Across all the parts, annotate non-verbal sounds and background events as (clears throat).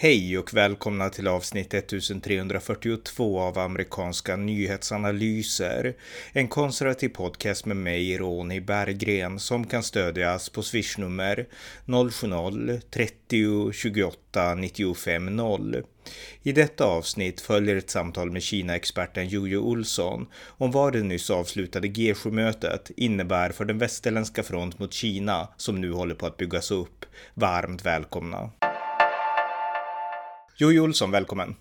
Hej och välkomna till avsnitt 1342 av amerikanska nyhetsanalyser. En konservativ podcast med mig, Ronny Berggren, som kan stödjas på swishnummer 070-30 28 95 0. I detta avsnitt följer ett samtal med Kina-experten Jojo Olsson om vad det nyss avslutade G7-mötet innebär för den västerländska front mot Kina som nu håller på att byggas upp. Varmt välkomna! Jojo Olsson, välkommen!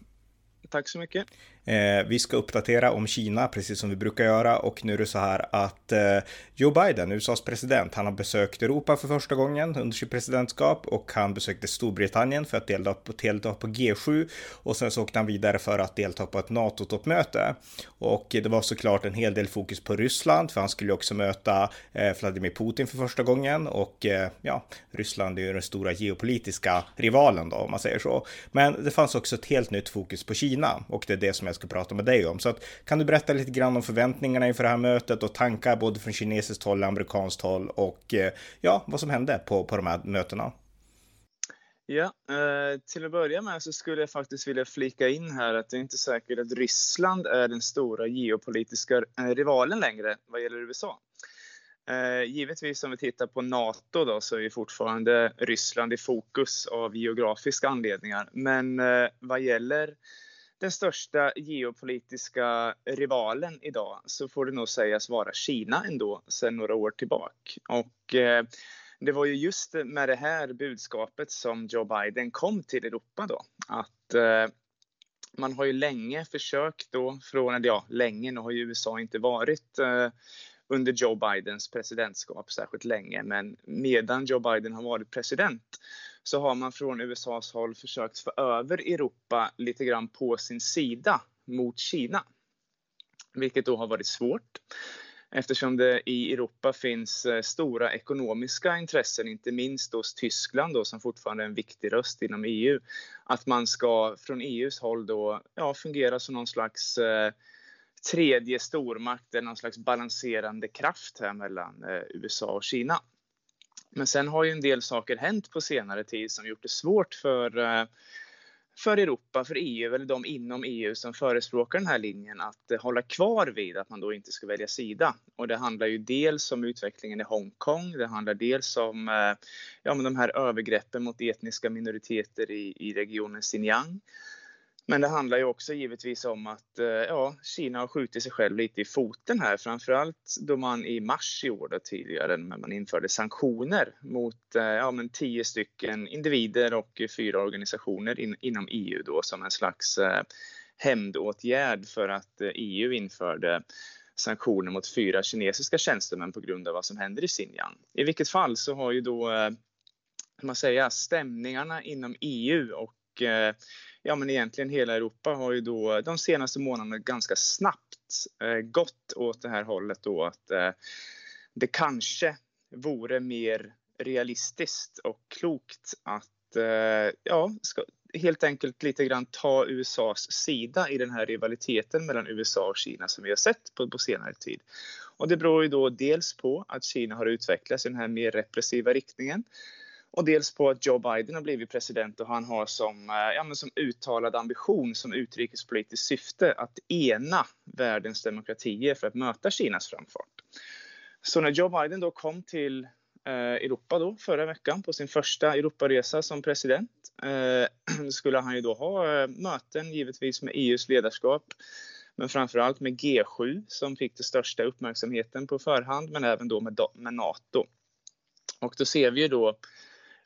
Tack så mycket! Eh, vi ska uppdatera om Kina, precis som vi brukar göra. Och nu är det så här att eh, Joe Biden, USAs president, han har besökt Europa för första gången under sitt presidentskap och han besökte Storbritannien för att delta på, delta på G7 och sen så åkte han vidare för att delta på ett NATO-toppmöte. Och det var såklart en hel del fokus på Ryssland, för han skulle också möta eh, Vladimir Putin för första gången och eh, ja, Ryssland är ju den stora geopolitiska rivalen då, om man säger så. Men det fanns också ett helt nytt fokus på Kina och det är det som jag ska prata med dig om. Så att, kan du berätta lite grann om förväntningarna inför det här mötet och tankar både från kinesiskt håll och amerikanskt håll och eh, ja, vad som hände på, på de här mötena? Ja, eh, till att börja med så skulle jag faktiskt vilja flika in här att det är inte säkert att Ryssland är den stora geopolitiska eh, rivalen längre vad gäller USA. Givetvis om vi tittar på NATO då så är fortfarande Ryssland i fokus av geografiska anledningar. Men vad gäller den största geopolitiska rivalen idag så får det nog sägas vara Kina ändå sedan några år tillbaka. Och eh, det var ju just med det här budskapet som Joe Biden kom till Europa då. Att eh, man har ju länge försökt då, från, ja länge, nu har ju USA inte varit eh, under Joe Bidens presidentskap särskilt länge, men medan Joe Biden har varit president så har man från USAs håll försökt få över Europa lite grann på sin sida mot Kina. Vilket då har varit svårt eftersom det i Europa finns eh, stora ekonomiska intressen, inte minst hos Tyskland då, som fortfarande är en viktig röst inom EU, att man ska från EUs håll då ja, fungera som någon slags eh, tredje stormakt, eller någon slags balanserande kraft här mellan eh, USA och Kina. Men sen har ju en del saker hänt på senare tid som gjort det svårt för, eh, för Europa, för EU eller de inom EU som förespråkar den här linjen att eh, hålla kvar vid att man då inte ska välja sida. Och det handlar ju dels om utvecklingen i Hongkong, det handlar dels om eh, ja, men de här övergreppen mot etniska minoriteter i, i regionen Xinjiang. Men det handlar ju också givetvis om att eh, ja, Kina har skjutit sig själv lite i foten här, framförallt då man i mars i år tidigare när man införde sanktioner mot eh, ja, men tio stycken individer och fyra organisationer in, inom EU då som en slags eh, hämndåtgärd för att eh, EU införde sanktioner mot fyra kinesiska tjänstemän på grund av vad som händer i Xinjiang. I vilket fall så har ju då kan man säga, stämningarna inom EU och ja men egentligen hela Europa har ju då de senaste månaderna ganska snabbt eh, gått åt det här hållet då att eh, det kanske vore mer realistiskt och klokt att eh, ja, ska, helt enkelt lite grann ta USAs sida i den här rivaliteten mellan USA och Kina som vi har sett på, på senare tid. Och det beror ju då dels på att Kina har utvecklats i den här mer repressiva riktningen och dels på att Joe Biden har blivit president och han har som, eh, ja, som uttalad ambition som utrikespolitiskt syfte att ena världens demokratier för att möta Kinas framfart. Så när Joe Biden då kom till eh, Europa då förra veckan på sin första Europaresa som president eh, (clears throat) skulle han ju då ha eh, möten givetvis med EUs ledarskap men framförallt med G7 som fick den största uppmärksamheten på förhand men även då med, med NATO. Och då ser vi ju då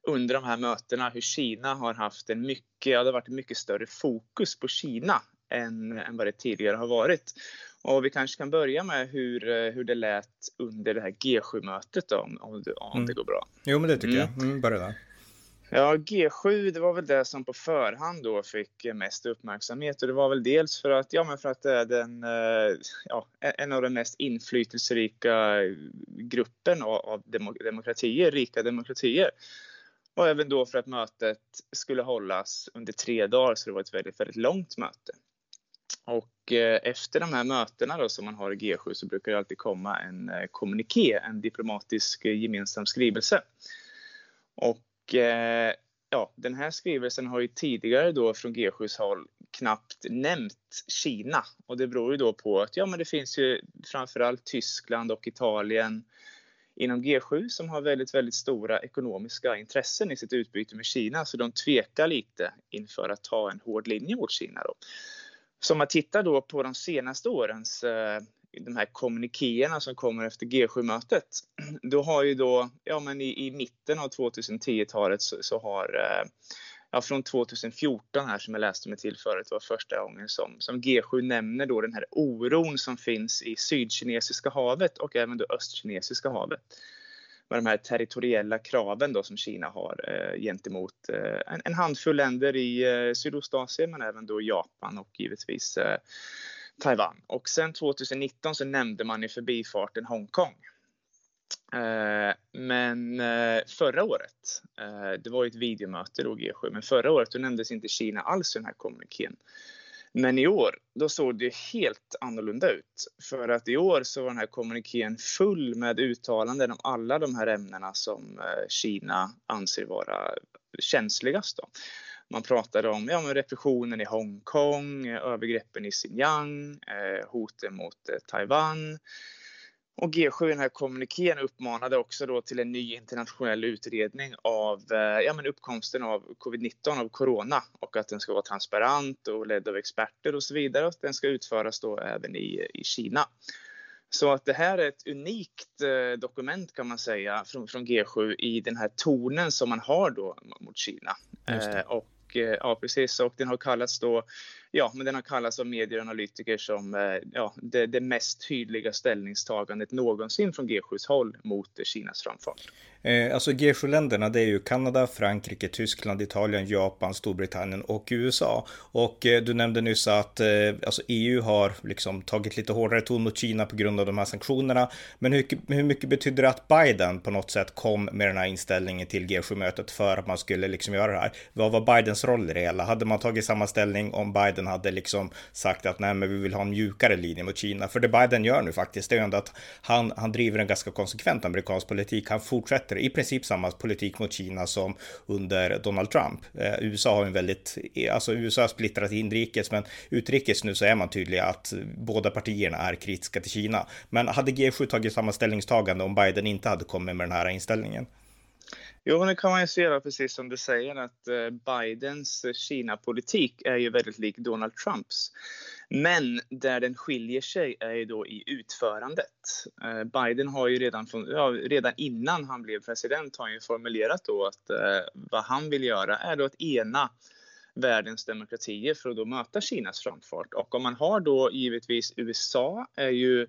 under de här mötena hur Kina har haft en mycket, ja, det har varit mycket större fokus på Kina än, än vad det tidigare har varit. Och vi kanske kan börja med hur, hur det lät under det här G7-mötet om, om, det, om mm. det går bra. Jo, men det tycker mm. jag. Mm, börja där. Ja, G7 det var väl det som på förhand då fick mest uppmärksamhet och det var väl dels för att, ja, men för att det är den, eh, ja, en av de mest inflytelserika gruppen av demokratier, rika demokratier. Och även då för att mötet skulle hållas under tre dagar, så det var ett väldigt, väldigt långt möte. Och eh, efter de här mötena då, som man har i G7 så brukar det alltid komma en eh, kommuniké, en diplomatisk eh, gemensam skrivelse. Och ja, den här skrivelsen har ju tidigare då från G7s håll knappt nämnt Kina och det beror ju då på att ja, men det finns ju framförallt Tyskland och Italien inom G7 som har väldigt, väldigt stora ekonomiska intressen i sitt utbyte med Kina, så de tvekar lite inför att ta en hård linje mot Kina. Då. Så om man tittar då på de senaste årens eh, de här kommunikéerna som kommer efter G7-mötet, (clears throat) då har ju då, ja men i, i mitten av 2010-talet så, så, har eh, ja, från 2014 här som jag läste mig till förut var första gången som, som G7 nämner då den här oron som finns i Sydkinesiska havet och även då Östkinesiska havet. Med de här territoriella kraven då som Kina har eh, gentemot eh, en, en, handfull länder i eh, Sydostasien men även då Japan och givetvis eh, Taiwan. Och sen 2019 så nämnde man i förbifarten Hongkong. Eh, men eh, förra året, eh, det var ju ett videomöte då G7, men förra året då nämndes inte Kina alls i den här kommunikén. Men i år, då såg det helt annorlunda ut. För att i år så var den här kommunikén full med uttalanden om alla de här ämnena som Kina anser vara känsligast. Då. Man pratade om ja, men repressionen i Hongkong, övergreppen i Xinjiang, hoten mot Taiwan, och G7 i den här kommunikén uppmanade också då till en ny internationell utredning av eh, ja, men uppkomsten av covid-19, av corona och att den ska vara transparent och ledd av experter och så vidare. Och den ska utföras då även i, i Kina. Så att det här är ett unikt eh, dokument kan man säga från, från G7 i den här tonen som man har då mot Kina. Eh, och ja, precis. Och den har kallats då, ja, men den har kallats av medier och analytiker som eh, ja, det, det mest tydliga ställningstagandet någonsin från G7s håll mot Kinas framfart. Eh, alltså G7-länderna det är ju Kanada, Frankrike, Tyskland, Italien, Japan, Storbritannien och USA. Och eh, du nämnde nyss att eh, alltså EU har liksom tagit lite hårdare ton mot Kina på grund av de här sanktionerna. Men hur, hur mycket betyder det att Biden på något sätt kom med den här inställningen till G7-mötet för att man skulle liksom göra det här? Vad var Bidens roll i det hela? Hade man tagit samma ställning om Biden hade liksom sagt att nej, men vi vill ha en mjukare linje mot Kina? För det Biden gör nu faktiskt, det är ju ändå att han, han driver en ganska konsekvent amerikansk politik. Han fortsätter fortsätter i princip samma politik mot Kina som under Donald Trump. Eh, USA har en väldigt, alltså USA har splittrat inrikes, men utrikes nu så är man tydlig att båda partierna är kritiska till Kina. Men hade G7 tagit samma ställningstagande om Biden inte hade kommit med den här inställningen? Jo, det kan man ju se precis som du säger att eh, Bidens Kina-politik är ju väldigt lik Donald Trumps. Men där den skiljer sig är ju då i utförandet. Eh, Biden har ju redan, från, ja, redan innan han blev president har han ju formulerat då att eh, vad han vill göra är då att ena världens demokratier för att då möta Kinas framfart. Och om man har då givetvis USA är ju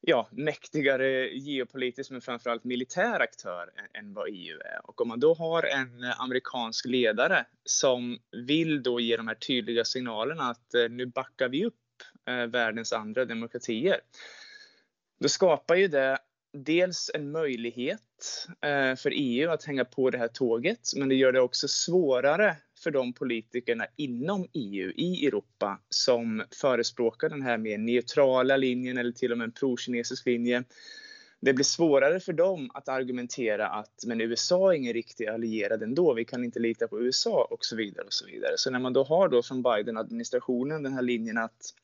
ja, mäktigare geopolitisk men framförallt militär aktör än vad EU är. Och om man då har en eh, amerikansk ledare som vill då ge de här tydliga signalerna att eh, nu backar vi upp eh, världens andra demokratier. Då skapar ju det dels en möjlighet för EU att hänga på det här tåget, men det gör det också svårare för de politikerna inom EU, i Europa, som förespråkar den här mer neutrala linjen eller till och med en pro-kinesisk linje. Det blir svårare för dem att argumentera att men USA är ingen riktig allierad ändå, vi kan inte lita på USA och så vidare. och Så vidare. Så när man då har då från Biden-administrationen den här linjen att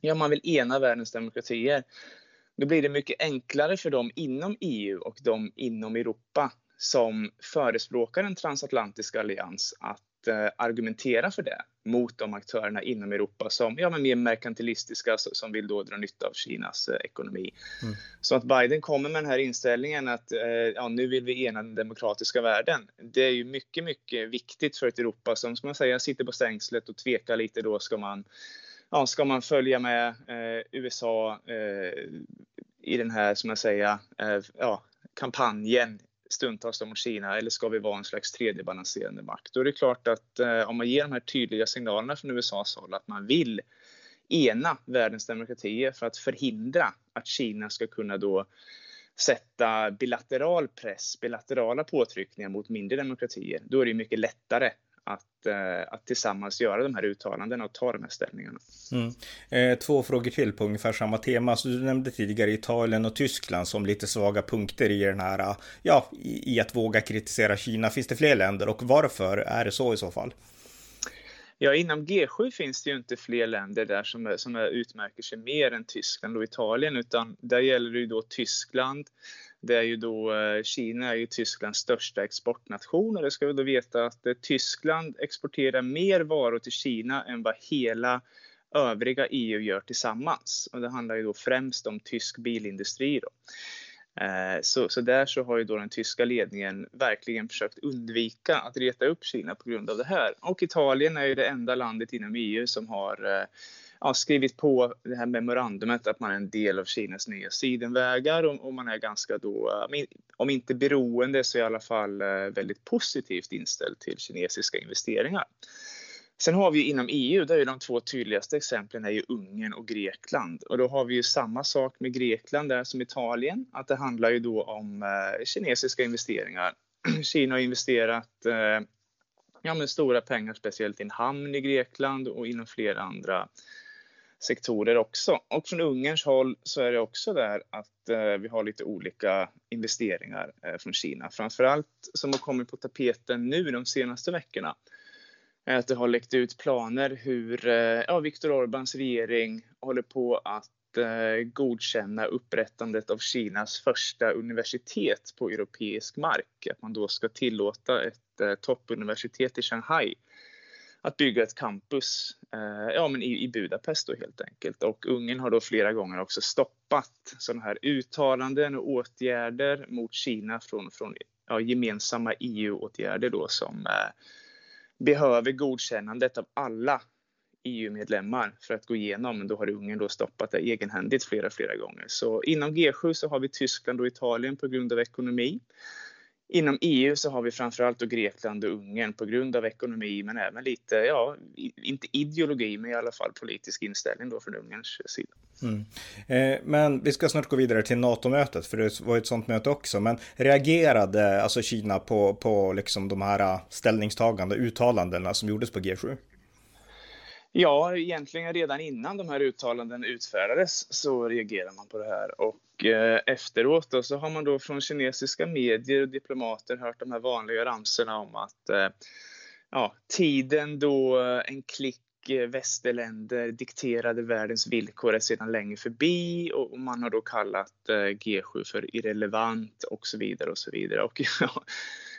ja, man vill ena världens demokratier, då blir det mycket enklare för dem inom EU och de inom Europa som förespråkar en transatlantisk allians att argumentera för det mot de aktörerna inom Europa som ja, men mer merkantilistiska som vill då dra nytta av Kinas eh, ekonomi. Mm. Så att Biden kommer med den här inställningen att eh, ja, nu vill vi ena den demokratiska världen. Det är ju mycket, mycket viktigt för ett Europa som, ska man säga, sitter på stängslet och tvekar lite då ska man Ja, ska man följa med eh, USA eh, i den här, som jag säger, eh, ja, kampanjen stundtals mot Kina eller ska vi vara en slags tredje balanserande makt? Då är det klart att eh, om man ger de här tydliga signalerna från USAs håll att man vill ena världens demokratier för att förhindra att Kina ska kunna då sätta bilateral press, bilaterala påtryckningar mot mindre demokratier, då är det mycket lättare att, eh, att tillsammans göra de här uttalandena och ta de här ställningarna. Mm. Eh, två frågor till på ungefär samma tema. Så du nämnde tidigare Italien och Tyskland som lite svaga punkter i den här, ja, i, i att våga kritisera Kina. Finns det fler länder och varför är det så i så fall? Ja, inom G7 finns det ju inte fler länder där som, som utmärker sig mer än Tyskland och Italien, utan där gäller det ju då Tyskland. Det är ju då eh, Kina är ju Tysklands största exportnation och det ska vi då veta att eh, Tyskland exporterar mer varor till Kina än vad hela övriga EU gör tillsammans. Och det handlar ju då främst om tysk bilindustri. Då. Eh, så, så där så har ju då den tyska ledningen verkligen försökt undvika att reta upp Kina på grund av det här. Och Italien är ju det enda landet inom EU som har eh, ja, skrivit på det här memorandumet att man är en del av Kinas nya sidenvägar och, och man är ganska då, eh, om inte beroende så i alla fall eh, väldigt positivt inställd till kinesiska investeringar. Sen har vi inom EU, där är de två tydligaste exemplen är ju Ungern och Grekland. Och då har vi ju samma sak med Grekland där som Italien, att det handlar ju då om eh, kinesiska investeringar. (clears throat) Kina har investerat eh, ja, med stora pengar, speciellt i en hamn i Grekland och inom flera andra sektorer också. Och från Ungerns håll så är det också där att eh, vi har lite olika investeringar eh, från Kina. Framförallt som har kommit på tapeten nu de senaste veckorna att det har läckt ut planer hur eh, ja, Viktor Orbáns regering håller på att eh, godkänna upprättandet av Kinas första universitet på europeisk mark. Att man då ska tillåta ett eh, toppuniversitet i Shanghai att bygga ett campus eh, ja, men i, i Budapest då helt enkelt. Och Ungern har då flera gånger också stoppat sådana här uttalanden och åtgärder mot Kina från, från ja, gemensamma EU-åtgärder då som eh, behöver godkännandet av alla EU-medlemmar för att gå igenom. Då har Ungern då stoppat det egenhändigt flera, flera gånger. Så inom G7 så har vi Tyskland och Italien på grund av ekonomi. Inom EU så har vi framförallt då Grekland och Ungern på grund av ekonomi men även lite, ja, inte ideologi men i alla fall politisk inställning då från Ungerns sida. Mm. Eh, men vi ska snart gå vidare till NATO-mötet för det var ett sånt möte också. Men reagerade alltså Kina på, på liksom de här ställningstagande uttalandena som gjordes på G7? Ja, egentligen redan innan de här uttalanden utfärdades så reagerar man på det här och eh, efteråt då, så har man då från kinesiska medier och diplomater hört de här vanliga ramsorna om att eh, ja, tiden då eh, en klick eh, västerländer dikterade världens villkor är sedan länge förbi och man har då kallat eh, G7 för irrelevant och så vidare och så vidare. Och (laughs) ja,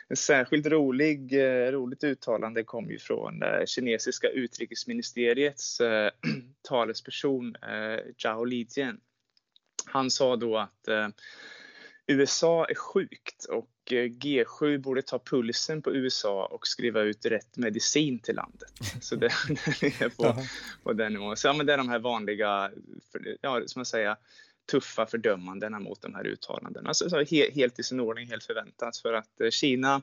en särskilt rolig, eh, roligt uttalande kom ju från eh, kinesiska utrikesministeriets eh, (clears throat) talesperson Zhao Lijian. Han sa då att USA är sjukt och G7 borde ta pulsen på USA och skriva ut rätt medicin till landet. (laughs) Så det, (laughs) det är på, på den nivån. Så ja, men det är de här vanliga, ja, som man säger, tuffa fördömandena mot de här uttalandena. Alltså, helt i sin ordning, helt förväntat. För att eh, Kina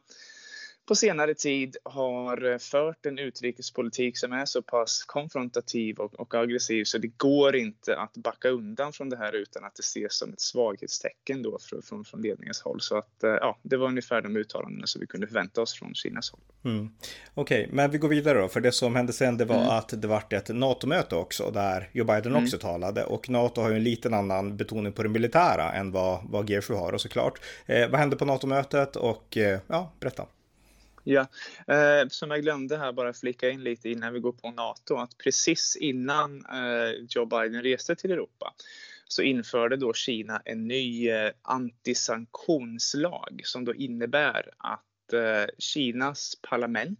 på senare tid har eh, fört en utrikespolitik som är så pass konfrontativ och, och, aggressiv så det går inte att backa undan från det här utan att det ses som ett svaghetstecken då från, från, från ledningens håll. Så att, eh, ja, det var ungefär de uttalandena som vi kunde förvänta oss från Kinas håll. Mm. Okej, okay, men vi går vidare då, för det som hände sen det var mm. att det vart ett NATO-möte också där Joe Biden mm. också talade och NATO har ju en liten annan betoning på det militära än vad, vad G7 har och såklart. Eh, vad hände på NATO-mötet och eh, ja, berätta. Ja, eh, som jag glömde här bara flika in lite innan vi går på NATO, att precis innan eh, Joe Biden reste till Europa så införde då Kina en ny eh, antisanktionslag som då innebär att eh, Kinas parlament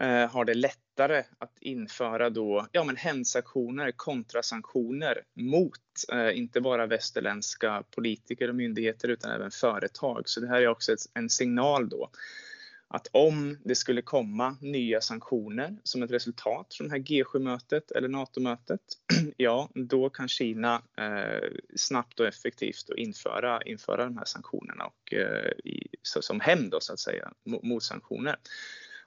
eh, har det lättare att införa då, ja men hämndsanktioner, kontrasanktioner mot eh, inte bara västerländska politiker och myndigheter utan även företag. Så det här är också ett, en signal då att om det skulle komma nya sanktioner som ett resultat från det här G7-mötet eller NATO-mötet, (clears throat) ja, då kan Kina eh, snabbt och effektivt införa, införa de här sanktionerna och, eh, i, så, som hämnd så att säga, mot sanktioner.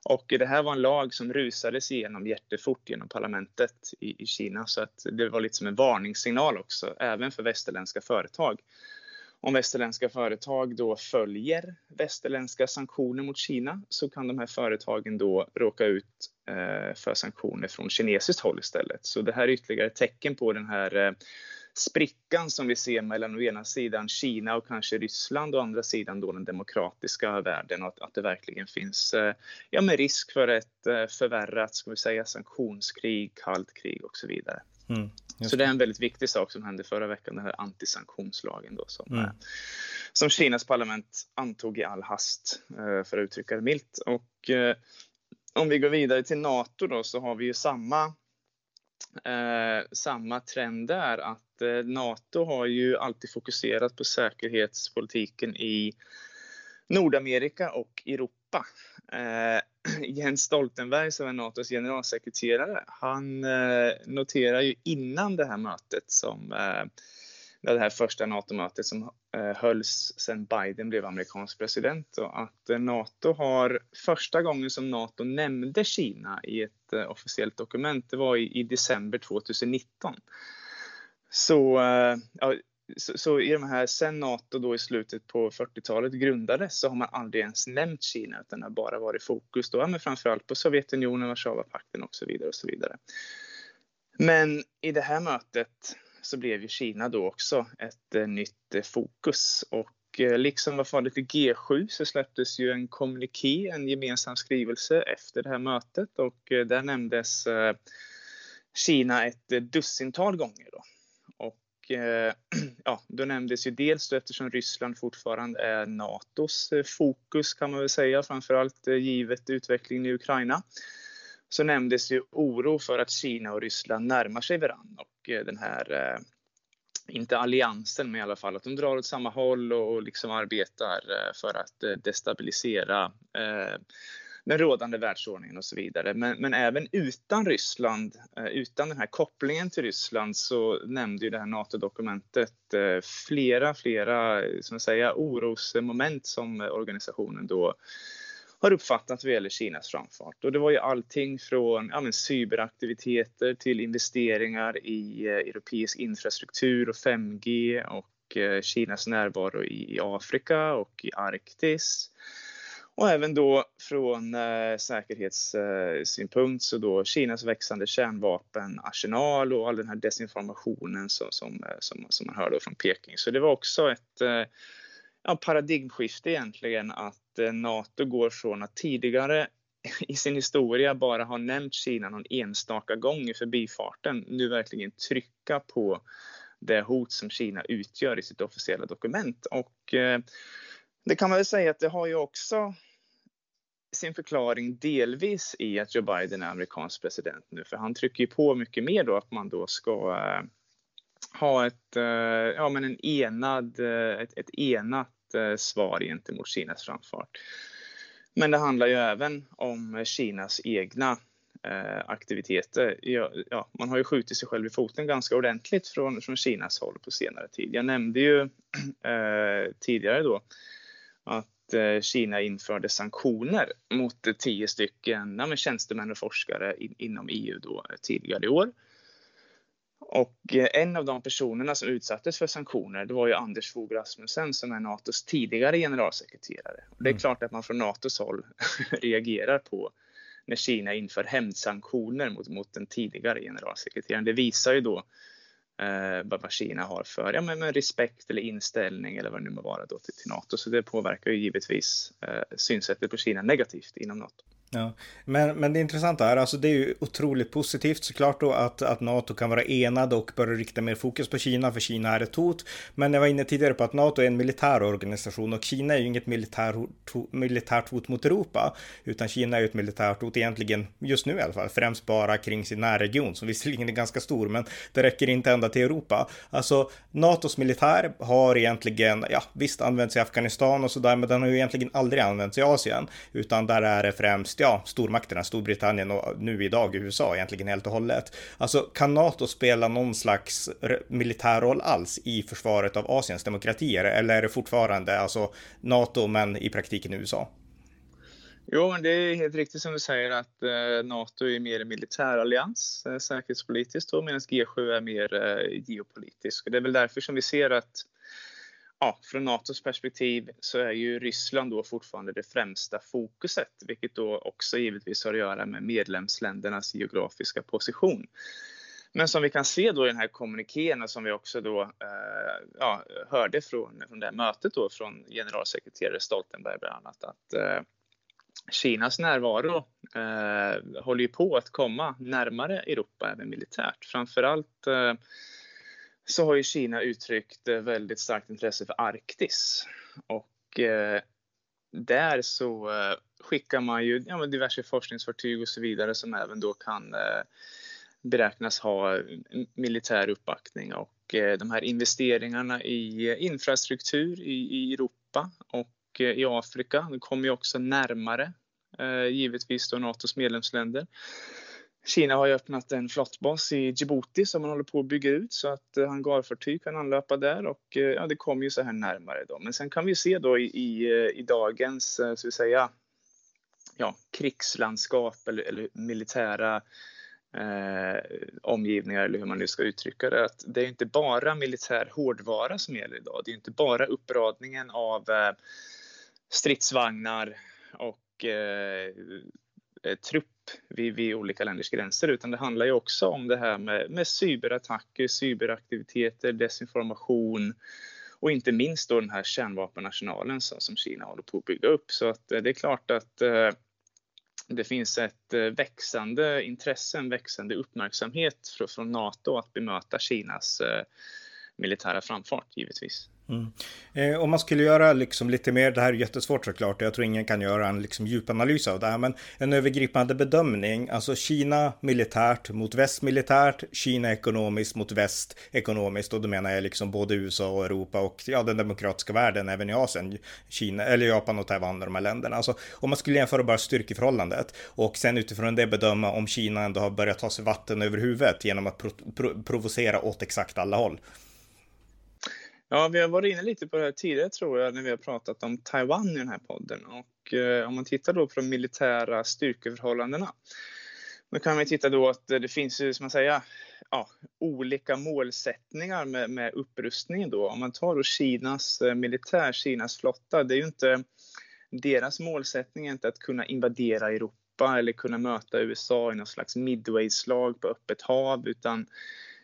Och det här var en lag som rusades igenom jättefort genom parlamentet i, i Kina så att det var lite som en varningssignal också, även för västerländska företag om västerländska företag då följer västerländska sanktioner mot Kina så kan de här företagen då råka ut eh, för sanktioner från kinesiskt håll istället. Så det här är ytterligare ett tecken på den här eh, sprickan som vi ser mellan å ena sidan Kina och kanske Ryssland och å andra sidan då den demokratiska världen och att, att det verkligen finns eh, ja, med risk för ett förvärrat ska vi säga, sanktionskrig, kallt krig och så vidare. Mm. Så det är en väldigt viktig sak som hände förra veckan, den här antisanktionslagen då som, mm. som Kinas parlament antog i all hast, eh, för att uttrycka det milt. Och eh, om vi går vidare till NATO då så har vi ju samma eh, samma trend där att eh, NATO har ju alltid fokuserat på säkerhetspolitiken i Nordamerika och Europa. Eh, (clears throat) Jens Stoltenberg som är Natos generalsekreterare, han eh, noterar ju innan det här mötet som eh, det här första NATO-mötet som eh, hölls sedan Biden blev amerikansk president och att NATO har första gången som NATO nämnde Kina i ett officiellt dokument, det var i, i december 2019. Så ja, så, så, i de här, sen NATO då i slutet på 40-talet grundades så har man aldrig ens nämnt Kina utan det har bara varit fokus då, men framförallt på Sovjetunionen, Warszawapakten och så vidare och så vidare. Men i det här mötet så blev ju Kina då också ett eh, nytt eh, fokus och eh, liksom var fallet i G7 så släpptes ju en kommuniké, en gemensam skrivelse efter det här mötet och eh, där nämndes eh, Kina ett eh, dussintal gånger då. Eh, (clears throat) ja, då nämndes ju dels då eftersom Ryssland fortfarande är Natos eh, fokus kan man väl säga, framförallt eh, givet utvecklingen i Ukraina. Så nämndes ju oro för att Kina och Ryssland närmar sig varann. och eh, den här inte alliansen, men i alla fall att de drar åt samma håll och liksom arbetar för att destabilisera den rådande världsordningen och så vidare. Men, men även utan Ryssland, eh, utan den här kopplingen till Ryssland så nämnde ju det här NATO-dokumentet eh, flera, flera eh, som jag säger, orosmoment som organisationen då har uppfattat vad gäller Kinas framfart. Och det var ju allting från ja, men, cyberaktiviteter till investeringar i eh, europeisk infrastruktur och 5G och eh, Kinas närvaro i, i Afrika och i Arktis. Och även då från eh, säkerhetssynpunkt så då Kinas växande kärnvapenarsenal och all den här desinformationen som, som, eh, som, som man hör då från Peking. Så det var också ett eh, ja, paradigmskifte egentligen att eh, Nato går från att tidigare i sin historia bara ha nämnt Kina någon enstaka gång i förbifarten, nu verkligen trycka på det hot som Kina utgör i sitt officiella dokument. Och eh, det kan man väl säga att det har ju också sin förklaring delvis i att Joe Biden är amerikansk president nu, för han trycker ju på mycket mer då att man då ska eh, ha ett, eh, ja men en enad, eh, ett, ett enat svar gentemot Kinas framfart. Men det handlar ju även om Kinas egna aktiviteter. Ja, ja, man har ju skjutit sig själv i foten ganska ordentligt från, från Kinas håll på senare tid. Jag nämnde ju (clears throat) tidigare då att Kina införde sanktioner mot tio stycken ja, tjänstemän och forskare in, inom EU då, eh, tidigare i år. Och eh, en av de personerna som utsattes för sanktioner det var ju Anders Fogh Rasmussen som är Natos tidigare generalsekreterare. Och det är mm. klart att man från Natos håll (laughs) reagerar på när Kina inför hämndsanktioner mot, mot den tidigare generalsekreteraren. Det visar ju då eh, vad Kina har för ja, men, men respekt eller inställning eller vad det nu må vara då till, till NATO. Så det påverkar ju givetvis eh, synsättet på Kina negativt inom NATO. Ja, men, men det intressanta är alltså det är ju otroligt positivt såklart då att, att NATO kan vara enad och börja rikta mer fokus på Kina för Kina är ett hot. Men jag var inne tidigare på att NATO är en militär organisation och Kina är ju inget militär, militärt hot mot Europa utan Kina är ju ett militärt hot egentligen just nu i alla fall främst bara kring sin närregion som visserligen är ganska stor men det räcker inte ända till Europa. Alltså NATOs militär har egentligen, ja visst använts i Afghanistan och sådär men den har ju egentligen aldrig använts i Asien utan där är det främst ja, stormakterna, Storbritannien och nu idag USA egentligen helt och hållet. Alltså kan NATO spela någon slags militär roll alls i försvaret av Asiens demokratier eller är det fortfarande alltså NATO men i praktiken USA? Jo, men det är helt riktigt som du säger att eh, NATO är mer en militärallians eh, säkerhetspolitiskt då, medan G7 är mer eh, geopolitisk. Och det är väl därför som vi ser att ja, från NATOs perspektiv så är ju Ryssland då fortfarande det främsta fokuset, vilket då också givetvis har att göra med medlemsländernas geografiska position. Men som vi kan se då i den här kommunikén och som vi också då eh, ja, hörde från, från det här mötet då från generalsekreterare Stoltenberg bland annat att eh, Kinas närvaro eh, håller ju på att komma närmare Europa även militärt. Framförallt eh, så har ju Kina uttryckt eh, väldigt starkt intresse för Arktis och eh, där så eh, skickar man ju ja, diverse forskningsfartyg och så vidare som även då kan eh, beräknas ha militär uppbackning och eh, de här investeringarna i eh, infrastruktur i, i Europa och i Afrika, de kommer ju också närmare givetvis då Natos medlemsländer. Kina har ju öppnat en flottbas i Djibouti som man håller på att bygga ut så att eh, hangarfartyg kan anlöpa där och eh, ja, det kommer ju så här närmare då. Men sen kan vi se då i, i, eh, i dagens, så att säga, ja, krigslandskap eller, eller militära eh, omgivningar eller hur man nu ska uttrycka det, att det är inte bara militär hårdvara som gäller idag. Det är inte bara uppradningen av eh, stridsvagnar och eh, trupp vid, vid, olika länders gränser, utan det handlar ju också om det här med, med cyberattacker, cyberaktiviteter, desinformation och inte minst då den här kärnvapenarsenalen som, som Kina håller på att bygga upp. Så att eh, det är klart att eh, det finns ett eh, växande intresse, en växande uppmärksamhet från, från Nato att bemöta Kinas eh, militära framfart givetvis. Mm. Eh, om man skulle göra liksom lite mer, det här är jättesvårt såklart, jag tror ingen kan göra en liksom djupanalys av det här, men en övergripande bedömning, alltså Kina militärt mot väst militärt, Kina ekonomiskt mot väst ekonomiskt, och då menar jag liksom både USA och Europa och ja, den demokratiska världen, även i Asien, Kina, eller Japan och Taiwan och de här länderna. Alltså om man skulle jämföra bara styrkeförhållandet och sen utifrån det bedöma om Kina ändå har börjat ta sig vatten över huvudet genom att pro pro provocera åt exakt alla håll. Ja, vi har varit inne lite på det här tidigare tror jag när vi har pratat om Taiwan i den här podden. Och eh, om man tittar då på de militära styrkeförhållandena. Då kan vi titta då att det finns ju, som man säger, ja, olika målsättningar med, med upprustningen då. Om man tar då Kinas eh, militär, Kinas flotta, det är ju inte deras målsättning är inte att kunna invadera Europa eller kunna möta USA i någon slags midway-slag på öppet hav, utan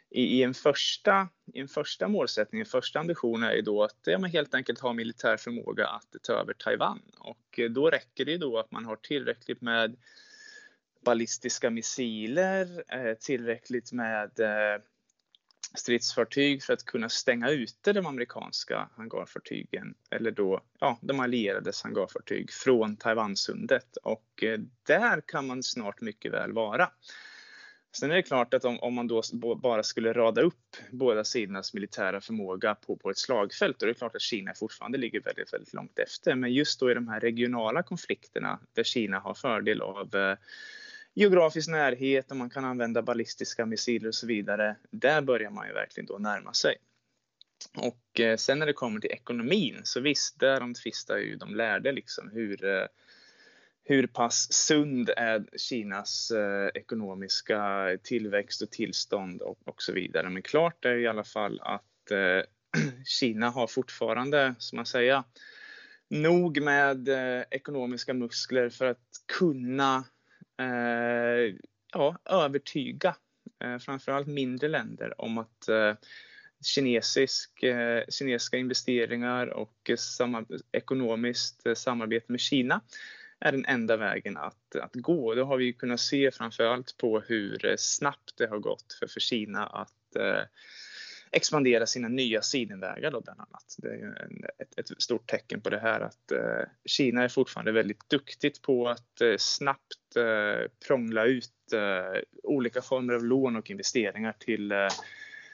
i, i, en första, i en första målsättning, en första ambition är ju då att ja, man helt enkelt ha militär förmåga att ta över Taiwan. Och eh, då räcker det ju då att man har tillräckligt med ballistiska missiler, eh, tillräckligt med eh, stridsfartyg för att kunna stänga ute de amerikanska hangarfartygen eller då ja, de allierades hangarfartyg från Taiwansundet och där kan man snart mycket väl vara. Sen är det klart att om, om man då bara skulle rada upp båda sidornas militära förmåga på, på ett slagfält, då är det klart att Kina fortfarande ligger väldigt, väldigt långt efter. Men just då i de här regionala konflikterna där Kina har fördel av eh, geografisk närhet och man kan använda ballistiska missiler och så vidare, där börjar man ju verkligen då närma sig. Och eh, sen när det kommer till ekonomin, så visst, därom tvistar ju de lärde liksom hur eh, hur pass sund är Kinas eh, ekonomiska tillväxt och tillstånd och, och, så vidare. Men klart är i alla fall att eh, (clears throat) Kina har fortfarande, som man säger, nog med eh, ekonomiska muskler för att kunna eh, ja, övertyga eh, framförallt mindre länder om att eh, kinesisk, eh, kinesiska investeringar och eh, samar ekonomiskt eh, samarbete med Kina är den enda vägen att, att gå. Det har vi kunnat se framförallt på hur eh, snabbt det har gått för, för Kina att eh, expandera sina nya sidenvägar då bland annat. Det är en, ett, ett, stort tecken på det här att eh, Kina är fortfarande väldigt duktigt på att eh, snabbt eh, prångla ut eh, olika former av lån och investeringar till eh,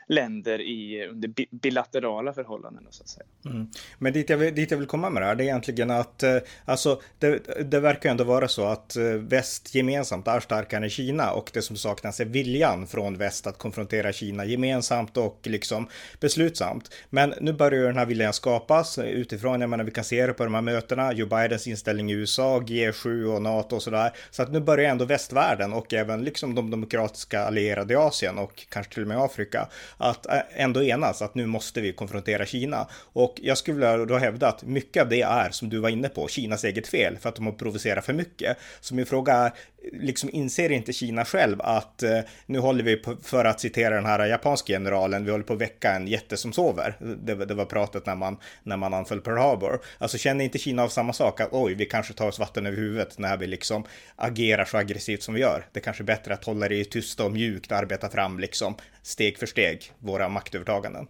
länder i, under bilaterala förhållanden. Så att säga. Mm. Men dit jag, vill, dit jag vill komma med det här, det är egentligen att eh, alltså, det, det verkar ändå vara så att eh, väst gemensamt är starkare än Kina och det som saknas är viljan från väst att konfrontera Kina gemensamt och liksom beslutsamt. Men nu börjar den här viljan skapas utifrån, jag menar vi kan se det på de här mötena, Joe Bidens inställning i USA, G7 och NATO och sådär. Så att nu börjar ändå västvärlden och även liksom de demokratiska allierade i Asien och kanske till och med Afrika att eh, ändå enas att nu måste vi konfrontera Kina. Och jag skulle vilja då hävda att mycket av det är, som du var inne på, Kinas eget fel för att de har provocerat för mycket. Så min fråga är, liksom inser inte Kina själv att eh, nu håller vi på, för att citera den här japanska generalen, vi håller på att väcka en jätte som sover. Det, det var pratet när man, när man anföll Pearl Harbor. Alltså känner inte Kina av samma sak? Att oj, vi kanske tar oss vatten över huvudet när vi liksom agerar så aggressivt som vi gör. Det är kanske är bättre att hålla det tysta och mjukt och arbeta fram liksom steg för steg våra maktövertaganden.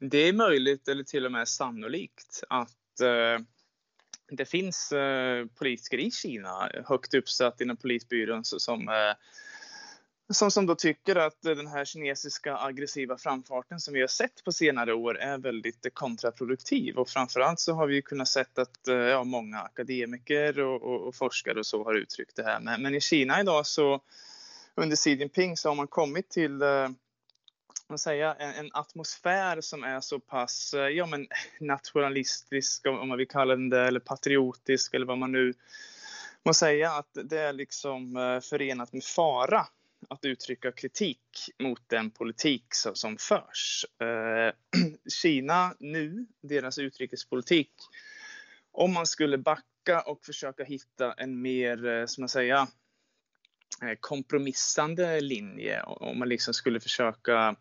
Det är möjligt, eller till och med sannolikt, att eh det finns eh, politiker i Kina, högt uppsatt inom politbyrån, som, eh, som, som då tycker att den här kinesiska aggressiva framfarten som vi har sett på senare år är väldigt kontraproduktiv. Och framförallt så har vi kunnat sett att eh, ja, många akademiker och, och, och, forskare och så har uttryckt det här. Men, men i Kina idag så under Xi Jinping så har man kommit till eh, man säga, en, en, atmosfär som är så pass eh, ja, men nationalistisk, om man vill kalla den det, eller patriotisk eller vad man nu må säga, att det är liksom eh, förenat med fara att uttrycka kritik mot den politik som förs. Eh, (clears throat) Kina nu, deras utrikespolitik, om man skulle backa och försöka hitta en mer, eh, som man säger, Eh, kompromissande linje, om man liksom skulle försöka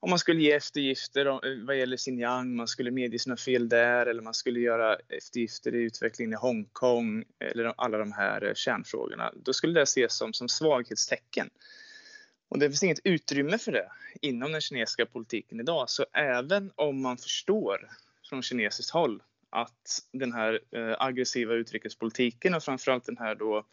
om man skulle ge eftergifter eh, vad gäller Xinjiang, man skulle medge sina fel där eller man skulle göra eftergifter i utvecklingen i Hongkong eller alla de här eh, kärnfrågorna, då skulle det ses som, som svaghetstecken. Och det finns inget utrymme för det inom den kinesiska politiken idag. Så även om man förstår från kinesiskt håll att den här aggressiva utrikespolitiken och framförallt den här då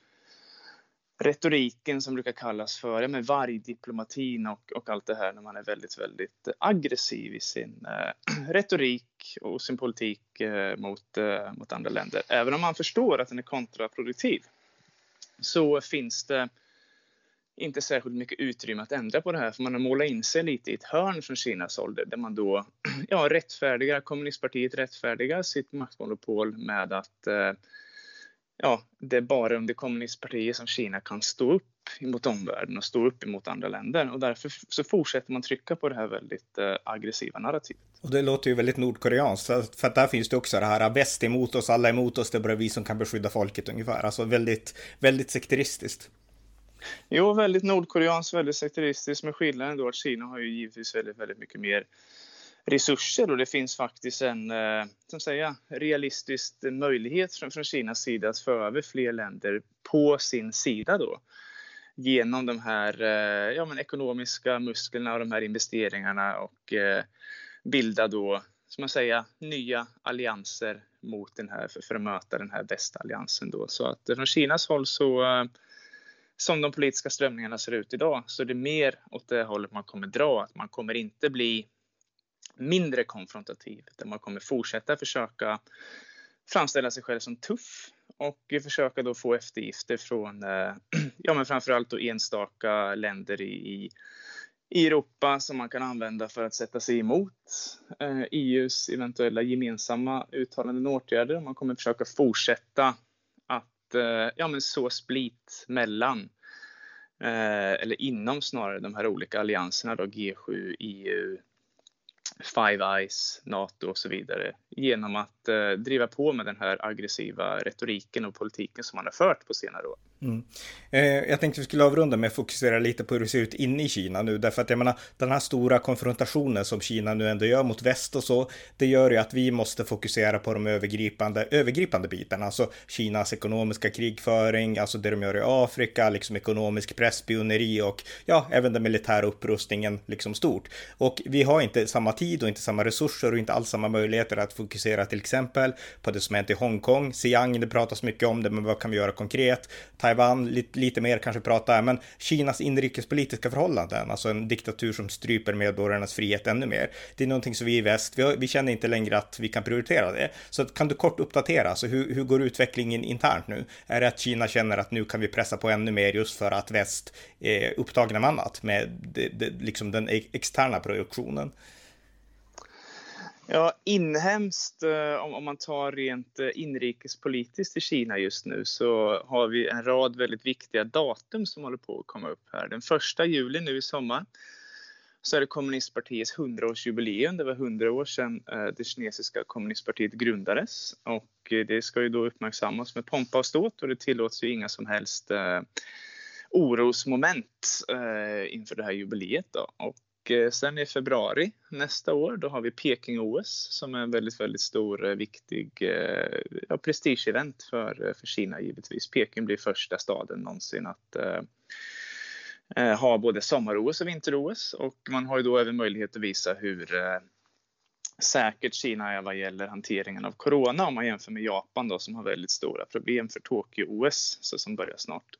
retoriken som brukar kallas för ja, med vargdiplomatin och, och allt det här när man är väldigt, väldigt aggressiv i sin eh, (clears throat) retorik och sin politik eh, mot, eh, mot andra länder. Även om man förstår att den är kontraproduktiv så finns det inte särskilt mycket utrymme att ändra på det här för man har målat in sig lite i ett hörn från Kinas håll där man då (clears throat) ja, rättfärdigar, kommunistpartiet rättfärdigar sitt maktmonopol med att eh, ja, det är bara under kommunistpartiet som Kina kan stå upp mot omvärlden och stå upp emot andra länder. Och därför så fortsätter man trycka på det här väldigt eh, aggressiva narrativet. Och det låter ju väldigt nordkoreanskt, för att där finns det också det här väst emot oss, alla emot oss, det är bara vi som kan beskydda folket ungefär. Alltså väldigt, väldigt sekteristiskt. Jo, väldigt nordkoreanskt, väldigt sekteristiskt, med skillnaden då att Kina har ju givetvis väldigt, väldigt mycket mer resurser och det finns faktiskt en eh, som säga, realistisk möjlighet från, från Kinas sida att få över fler länder på sin sida då genom de här eh, ja, men ekonomiska musklerna och de här investeringarna och eh, bilda då, som man säger nya allianser mot den här, för, för att möta den här västalliansen då. Så att från Kinas håll så som de politiska strömningarna ser ut idag så är det mer åt det hållet man kommer dra, att man kommer inte bli mindre konfrontativ, där man kommer fortsätta försöka framställa sig själv som tuff och försöka då få eftergifter från, eh, (clears throat) ja men framförallt då enstaka länder i, i Europa som man kan använda för att sätta sig emot EUs eh, e eventuella gemensamma uttalanden och åtgärder. Man kommer försöka fortsätta att eh, ja, men så split mellan eh, eller inom snarare de här olika allianserna då G7, EU, Five Eyes, NATO och så vidare genom att eh, driva på med den här aggressiva retoriken och politiken som man har fört på senare år. Mm. Eh, jag tänkte vi skulle avrunda med att fokusera lite på hur det ser ut inne i Kina nu, därför att jag menar den här stora konfrontationen som Kina nu ändå gör mot väst och så, det gör ju att vi måste fokusera på de övergripande, övergripande bitarna, alltså Kinas ekonomiska krigföring, alltså det de gör i Afrika, liksom ekonomisk presspioneri och ja, även den militära upprustningen liksom stort. Och vi har inte samma tid och inte samma resurser och inte alls samma möjligheter att fokusera till exempel på det som hänt i Hongkong, Xi'an, det pratas mycket om det, men vad kan vi göra konkret? Taiwan, lite, lite mer kanske prata, men Kinas inrikespolitiska förhållanden, alltså en diktatur som stryper medborgarnas frihet ännu mer. Det är någonting som vi i väst, vi, har, vi känner inte längre att vi kan prioritera det. Så kan du kort uppdatera, alltså hur, hur går utvecklingen internt nu? Är det att Kina känner att nu kan vi pressa på ännu mer just för att väst är upptagna med annat, med det, det, liksom den e- externa produktionen? Ja, inhemskt, eh, om, man tar rent eh, inrikespolitiskt i Kina just nu så har vi en rad väldigt viktiga datum som håller på att komma upp här. Den första juli nu i sommar så är det kommunistpartiets 100-årsjubileum. Det var 100 år sedan eh, det kinesiska kommunistpartiet grundades och det ska ju då uppmärksammas med pompa och ståt och det tillåts ju inga som helst orosmoment inför det här jubileet. Då. Och Eh, sen i februari nästa år, då har vi Peking-OS som är en väldigt, väldigt stor, eh, viktig eh, ja, prestigeevent för, eh, för Kina givetvis. Peking blir första staden någonsin att eh, ha både sommar-OS och vinter-OS och man har ju då även möjlighet att visa hur eh, säkert Kina är vad gäller hanteringen av corona om man jämför med Japan då som har väldigt stora problem för Tokyo-OS som börjar snart.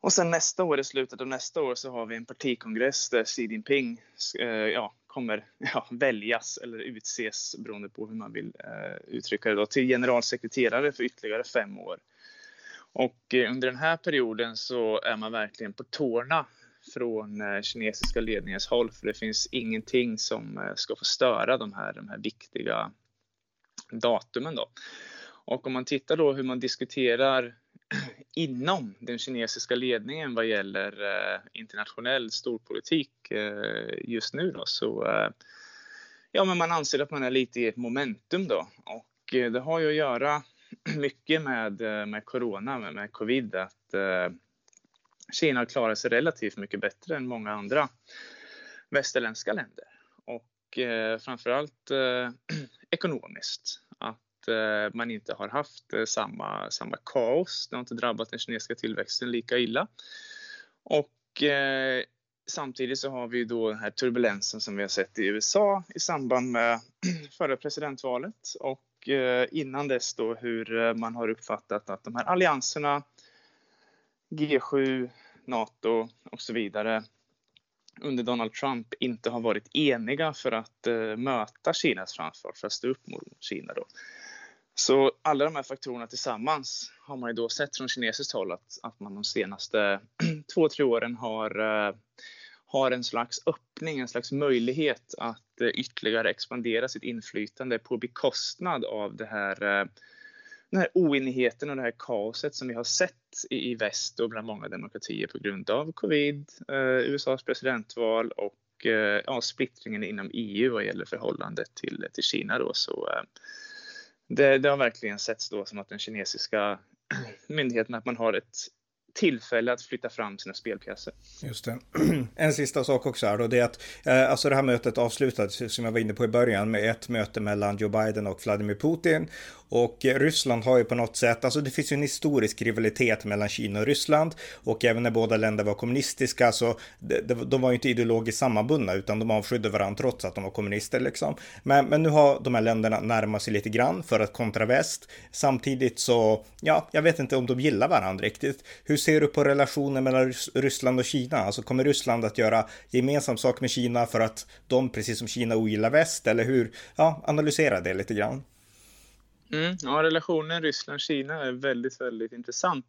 Och sen nästa år, i slutet av nästa år, så har vi en partikongress där Xi Jinping eh, ja, kommer ja, väljas eller utses beroende på hur man vill eh, uttrycka det då, till generalsekreterare för ytterligare fem år. Och eh, under den här perioden så är man verkligen på tårna från eh, kinesiska ledningens håll för det finns ingenting som eh, ska få störa de här, de här viktiga datumen. Då. Och om man tittar då hur man diskuterar inom den kinesiska ledningen vad gäller eh, internationell storpolitik eh, just nu då. Så eh, ja, men man anser att man är lite i ett momentum då. Och det har ju att göra (clears throat) mycket med, med corona, med, med covid, att Kina Kina klarar sig relativt mycket bättre än många andra västerländska länder. Och framför framförallt (clears throat) ekonomiskt. Att Eh, man inte har haft eh, samma, samma kaos. Det har inte drabbat den kinesiska tillväxten lika illa. Och eh, samtidigt så har vi då den här turbulensen som vi har sett i USA i samband med (clears throat) förra presidentvalet och eh, innan dess då hur eh, man har uppfattat att de här allianserna G7, NATO och så vidare under Donald Trump inte har varit eniga för att eh, möta Kinas framfart, för att stå upp mot Kina. Då. Så alla de här faktorerna tillsammans har man ju då sett från kinesiskt håll att, att man de senaste (clears throat) två, tre åren har, eh, har en slags öppning, en slags möjlighet att eh, ytterligare expandera sitt inflytande på bekostnad av det här, eh, den här oenigheten och det här kaoset som vi har sett i, i väst och bland många demokratier på grund av covid, USAs presidentval och ja, splittringen inom EU vad gäller förhållandet till, till Kina. Då. Så, det, det har verkligen setts då som att den kinesiska (clears throat) myndigheten att man har ett tillfälle att flytta fram sina spelpjäser. Just det. (clears throat) En sista sak också här då, det är att eh, alltså det här mötet avslutades som jag var inne på i början med ett möte mellan Joe Biden och Vladimir Putin och eh, Ryssland har ju på något sätt, alltså det finns ju en historisk rivalitet mellan Kina och Ryssland och även när båda länder var kommunistiska alltså, så de, de var ju inte ideologiskt sammanbundna utan de avskydde varandra trots att de var kommunister liksom. Men, men nu har de här länderna närmat sig lite grann för att kontra väst. Samtidigt så, ja, jag vet inte om de gillar varandra riktigt. Hur ser du på relationen mellan Ryssland och Kina? Alltså kommer Ryssland att göra gemensam sak med Kina för att de, precis som Kina, ogillar väst? Eller hur? Ja, analysera det lite grann. Mm, ja, relationen Ryssland-Kina är väldigt, väldigt intressant.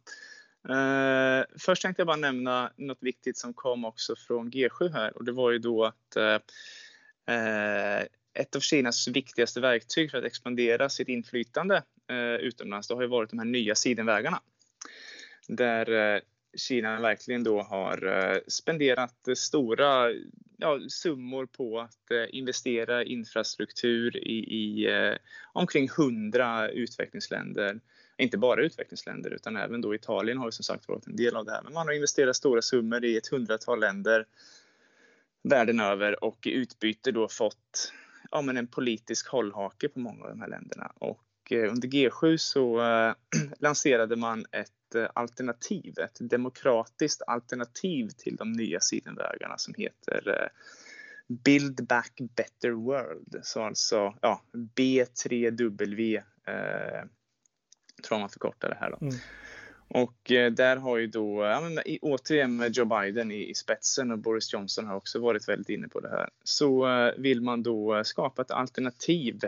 Eh, först tänkte jag bara nämna något viktigt som kom också från G7 här och det var ju då att eh, eh, ett av Kinas viktigaste verktyg för att expandera sitt inflytande eh, utomlands det har ju varit de här nya sidenvägarna. Där eh, Kina verkligen då har eh, spenderat stora ja, summor på att eh, investera i infrastruktur i, i omkring 100 utvecklingsländer. Inte bara utvecklingsländer utan även då Italien har ju som sagt varit en del av det här. Men man har investerat stora summor i ett hundratal länder världen över och i utbyte då fått ja, men en politisk hållhake på många av de här länderna. Och under G7 så (clears throat) lanserade man ett alternativ, ett demokratiskt alternativ till de nya sidenvägarna som heter eh, Build Back Better World. Så alltså ja, B3W eh, tror man förkortar det här då. Mm. Och eh, där har ju då, ja, men, återigen med Joe Biden i, i, spetsen och Boris Johnson har också varit väldigt inne på det här, så eh, vill man då skapa ett alternativ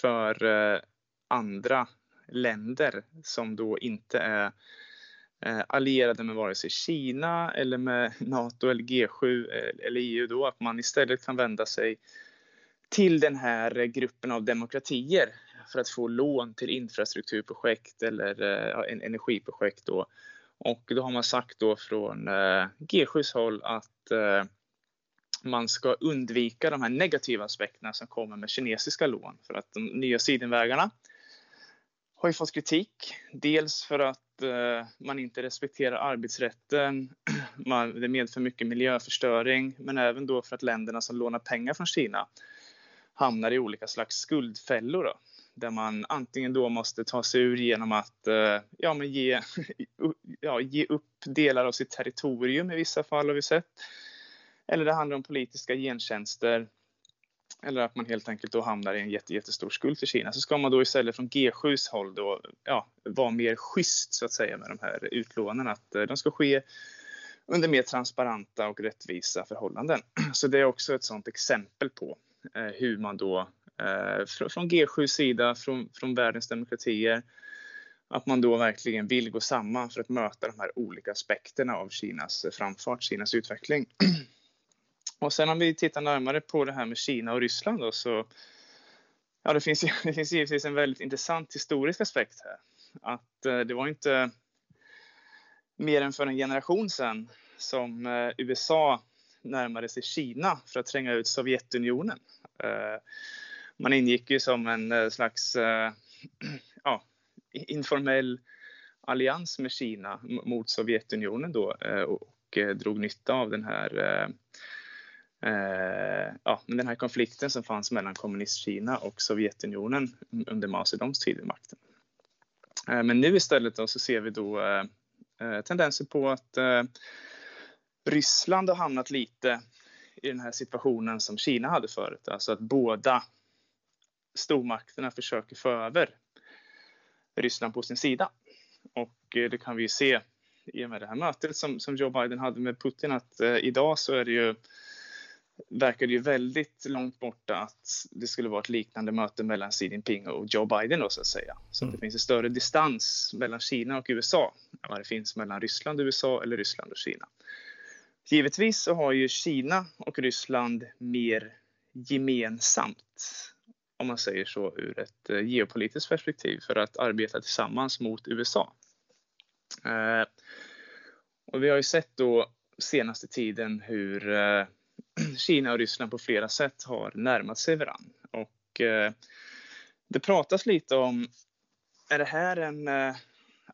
för eh, andra länder som då inte är Eh, Eh, allierade med vare sig Kina eller med (laughs) NATO eller G7 eh, eller EU då, att man istället kan vända sig till den här gruppen av demokratier för att få lån till infrastrukturprojekt eller eh, ja, energiprojekt då. Och då har man sagt då från G7s håll att man ska undvika de här negativa aspekterna som kommer med kinesiska lån. För att de nya sidenvägarna har ju fått kritik. Dels för att eh, man inte respekterar arbetsrätten, (clears throat) man, det medför mycket miljöförstöring, men även då för att länderna som lånar pengar från Kina hamnar i olika slags skuldfällor. Då, där man antingen då måste ta sig ur genom att eh, ja, men ge, (laughs) ja, ge upp delar av sitt territorium i vissa fall har vi sett. Eller det handlar om politiska gentjänster eller att man helt enkelt då hamnar i en jätte, jättestor skuld till Kina, så ska man då istället från G7s håll då, ja, vara mer schysst så att säga med de här utlånen, att eh, de ska ske under mer transparenta och rättvisa förhållanden. (clears throat) Så det är också ett sådant exempel på eh, hur man då eh, från G7 sida, från, från världens demokratier, att man då verkligen vill gå samman för att möta de här olika aspekterna av Kinas eh, framfart, Kinas utveckling. (clears throat) Och sen om vi tittar närmare på det här med Kina och Ryssland då, så ja, det finns, (laughs) det finns givetvis en väldigt intressant historisk aspekt här. Att eh, det var inte mer än för en generation sedan som eh, USA närmade sig Kina för att tränga ut Sovjetunionen. Eh, man ingick ju som en eh, slags eh, (clears throat) ja, informell allians med Kina mot Sovjetunionen då eh, och eh, drog nytta av den här eh, eh, ja, den här konflikten som fanns mellan kommunistkina och Sovjetunionen under Mao Zedongs tid vid makten. Eh, men nu istället då så ser vi då eh, eh tendenser på att eh, Ryssland har hamnat lite i den här situationen som Kina hade förut, alltså att båda stormakterna försöker få över Ryssland på sin sida. Och eh, det kan vi ju se i och med det här mötet som, som Joe Biden hade med Putin att eh, idag så är det ju verkar det ju väldigt långt borta att det skulle vara ett liknande möte mellan Xi Jinping och Joe Biden då, så att säga. Så mm. att det finns en större distans mellan Kina och USA än vad det finns mellan Ryssland och USA eller Ryssland och Kina. Givetvis så har ju Kina och Ryssland mer gemensamt, om man säger så, ur ett eh, geopolitiskt perspektiv för att arbeta tillsammans mot USA. Eh, och vi har ju sett då senaste tiden hur eh, (clears throat) Kina och Ryssland på flera sätt har närmat sig varandra. Och eh, det pratas lite om, är det här en eh,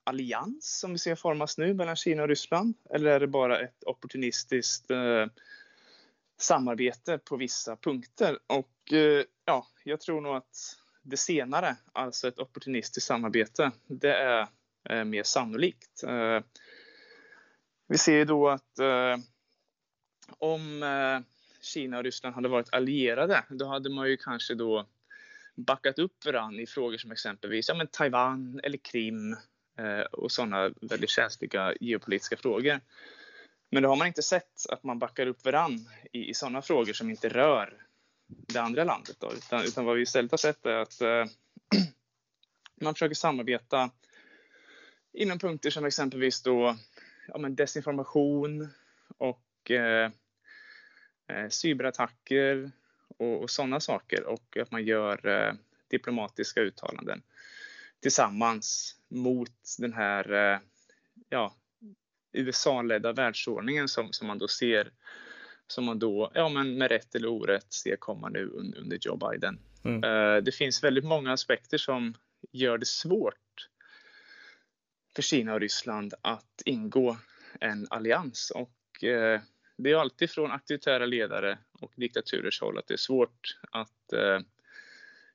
allians som vi ser formas nu mellan Kina och Ryssland? Eller är det bara ett opportunistiskt eh, samarbete på vissa punkter? Och eh, ja, jag tror nog att det senare, alltså ett opportunistiskt samarbete, det är eh, mer sannolikt. Eh, vi ser ju då att eh, om eh, Kina och Ryssland hade varit allierade, då hade man ju kanske då backat upp varandra i frågor som exempelvis ja, men Taiwan eller Krim eh, och sådana väldigt känsliga geopolitiska frågor. Men då har man inte sett att man backar upp varandra i, i sådana frågor som inte rör det andra landet. Då, utan, utan vad vi istället har sett är att eh, (clears throat) man försöker samarbeta inom punkter som exempelvis då, ja, men desinformation och eh, cyberattacker och, och sådana saker och att man gör eh, diplomatiska uttalanden tillsammans mot den här eh, ja, USA-ledda världsordningen som, som man då ser som man då, ja men med rätt eller orätt, ser komma nu under, under Joe Biden. Mm. Uh, det finns väldigt många aspekter som gör det svårt för Kina och Ryssland att ingå en allians och uh, det är alltid från auktoritära ledare och diktaturers håll att det är svårt att eh,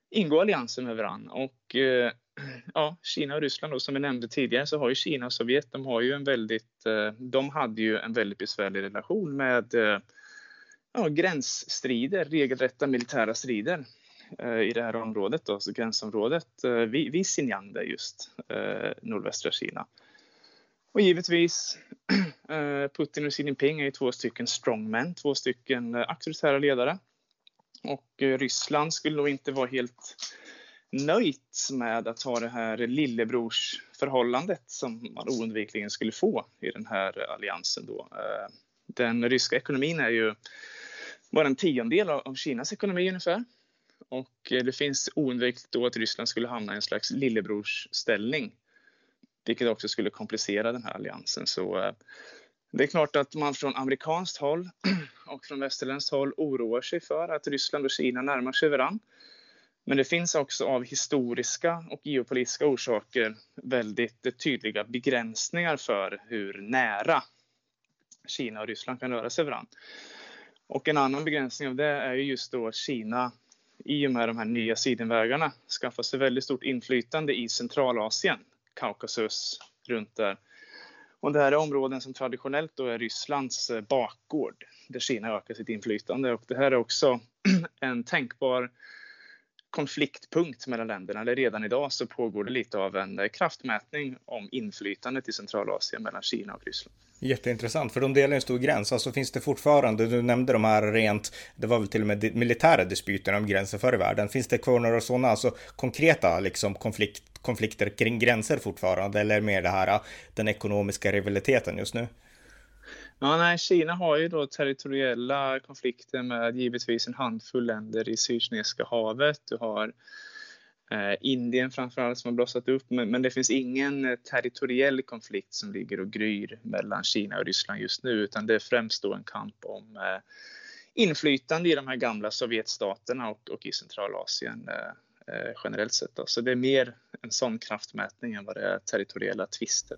ingå allianser med varandra. Och eh, (clears throat) ja, Kina och Ryssland då, som vi nämnde tidigare så har ju Kina och Sovjet, de har ju en väldigt, eh, de hade ju en väldigt besvärlig relation med eh, ja, gränsstrider, regelrätta militära strider eh, i det här området, då, alltså gränsområdet eh, vid, vid Xinjiang, där just eh, nordvästra Kina. Och givetvis, (clears throat) Eh, Putin och Xi Jinping är två stycken strongmen, två stycken eh, auktoritära ledare. Och eh, Ryssland skulle nog inte vara helt nöjt med att ha det här lillebrorsförhållandet som man oundvikligen skulle få i den här alliansen. Då. Den ryska ekonomin är ju bara en tiondel av Kinas ekonomi ungefär. Och det finns oundvikligt då att Ryssland skulle hamna i en slags lillebrorsställning vilket också skulle komplicera den här alliansen. Så det är klart att man från amerikanskt håll (clears throat) och från västerländskt håll oroar sig för att Ryssland och Kina närmar sig varandra. Men det finns också av historiska och geopolitiska orsaker väldigt tydliga begränsningar för hur nära Kina och Ryssland kan röra sig varandra. Och en annan begränsning av det är just då att Kina i och med de här nya sidenvägarna skaffar sig väldigt stort inflytande i Centralasien, Kaukasus, runt där. Och det här är områden som traditionellt då är Rysslands eh, bakgård, där Kina ökar sitt inflytande. Och det här är också (clears throat) en tänkbar konfliktpunkt mellan länderna. Eller redan idag så pågår det lite av en eh, kraftmätning om inflytandet i Centralasien mellan Kina och Ryssland. Jätteintressant, för de delar en stor gräns. Alltså finns det fortfarande, du nämnde de här rent, det var väl till och med militära dispyterna om gränser förr i världen. Finns det kvar några sådana, alltså konkreta liksom konflikt, konflikter kring gränser fortfarande? Eller mer det här, äh, den ekonomiska rivaliteten just nu? Ja, nej, Kina har ju då territoriella konflikter med givetvis en handfull länder i Sydkinesiska havet. Du har eh, Indien framförallt som har blossat upp, men, men, det finns ingen eh, territoriell konflikt som ligger och gryr mellan Kina och Ryssland just nu, utan det är främst då en kamp om eh, inflytande i de här gamla Sovjetstaterna och, och i Centralasien eh, generellt sett. Då. Så det är mer en sån kraftmätning än vad det är territoriella tvister.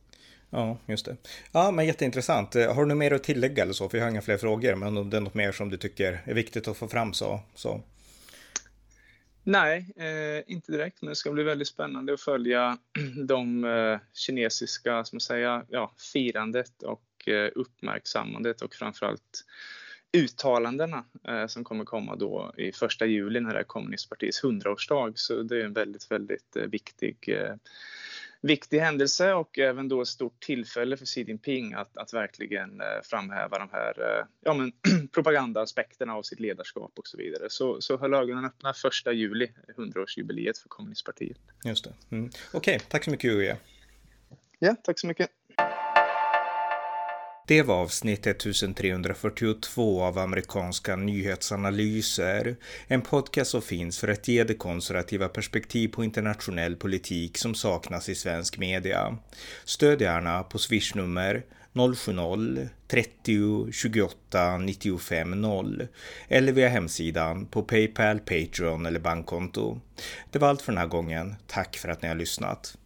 Ja, just det. Ja, men jätteintressant. Eh, har du något mer att tillägga eller så? För jag har inga fler frågor, men om det är något mer som du tycker är viktigt att få fram så. så. Nej, eh, inte direkt, men det ska bli väldigt spännande att följa (clears throat) de eh, kinesiska, som säga, ja, firandet och eh, uppmärksammandet och framförallt uttalandena eh, som kommer komma då i första juli när det är kommunistpartiets hundraårsdag. Så det är en väldigt, väldigt eh, viktig viktig händelse och även då ett stort tillfälle för Xi Jinping att, att verkligen eh, framhäva de här eh, ja, men, (clears throat) propagandaaspekterna av sitt ledarskap och så vidare. Så, så höll ögonen öppna första juli, 100-årsjubileet för kommunistpartiet. Just det. Mm. Okej, okay, tack så mycket Uje. Ja, tack så mycket. Det var avsnitt 1342 av amerikanska nyhetsanalyser. En podcast som finns för att ge det konservativa perspektiv på internationell politik som saknas i svensk media. Stöd gärna på swishnummer 070-30 28 95 0 eller via hemsidan på Paypal, Patreon eller bankkonto. Det var allt för den här gången. Tack för att ni har lyssnat.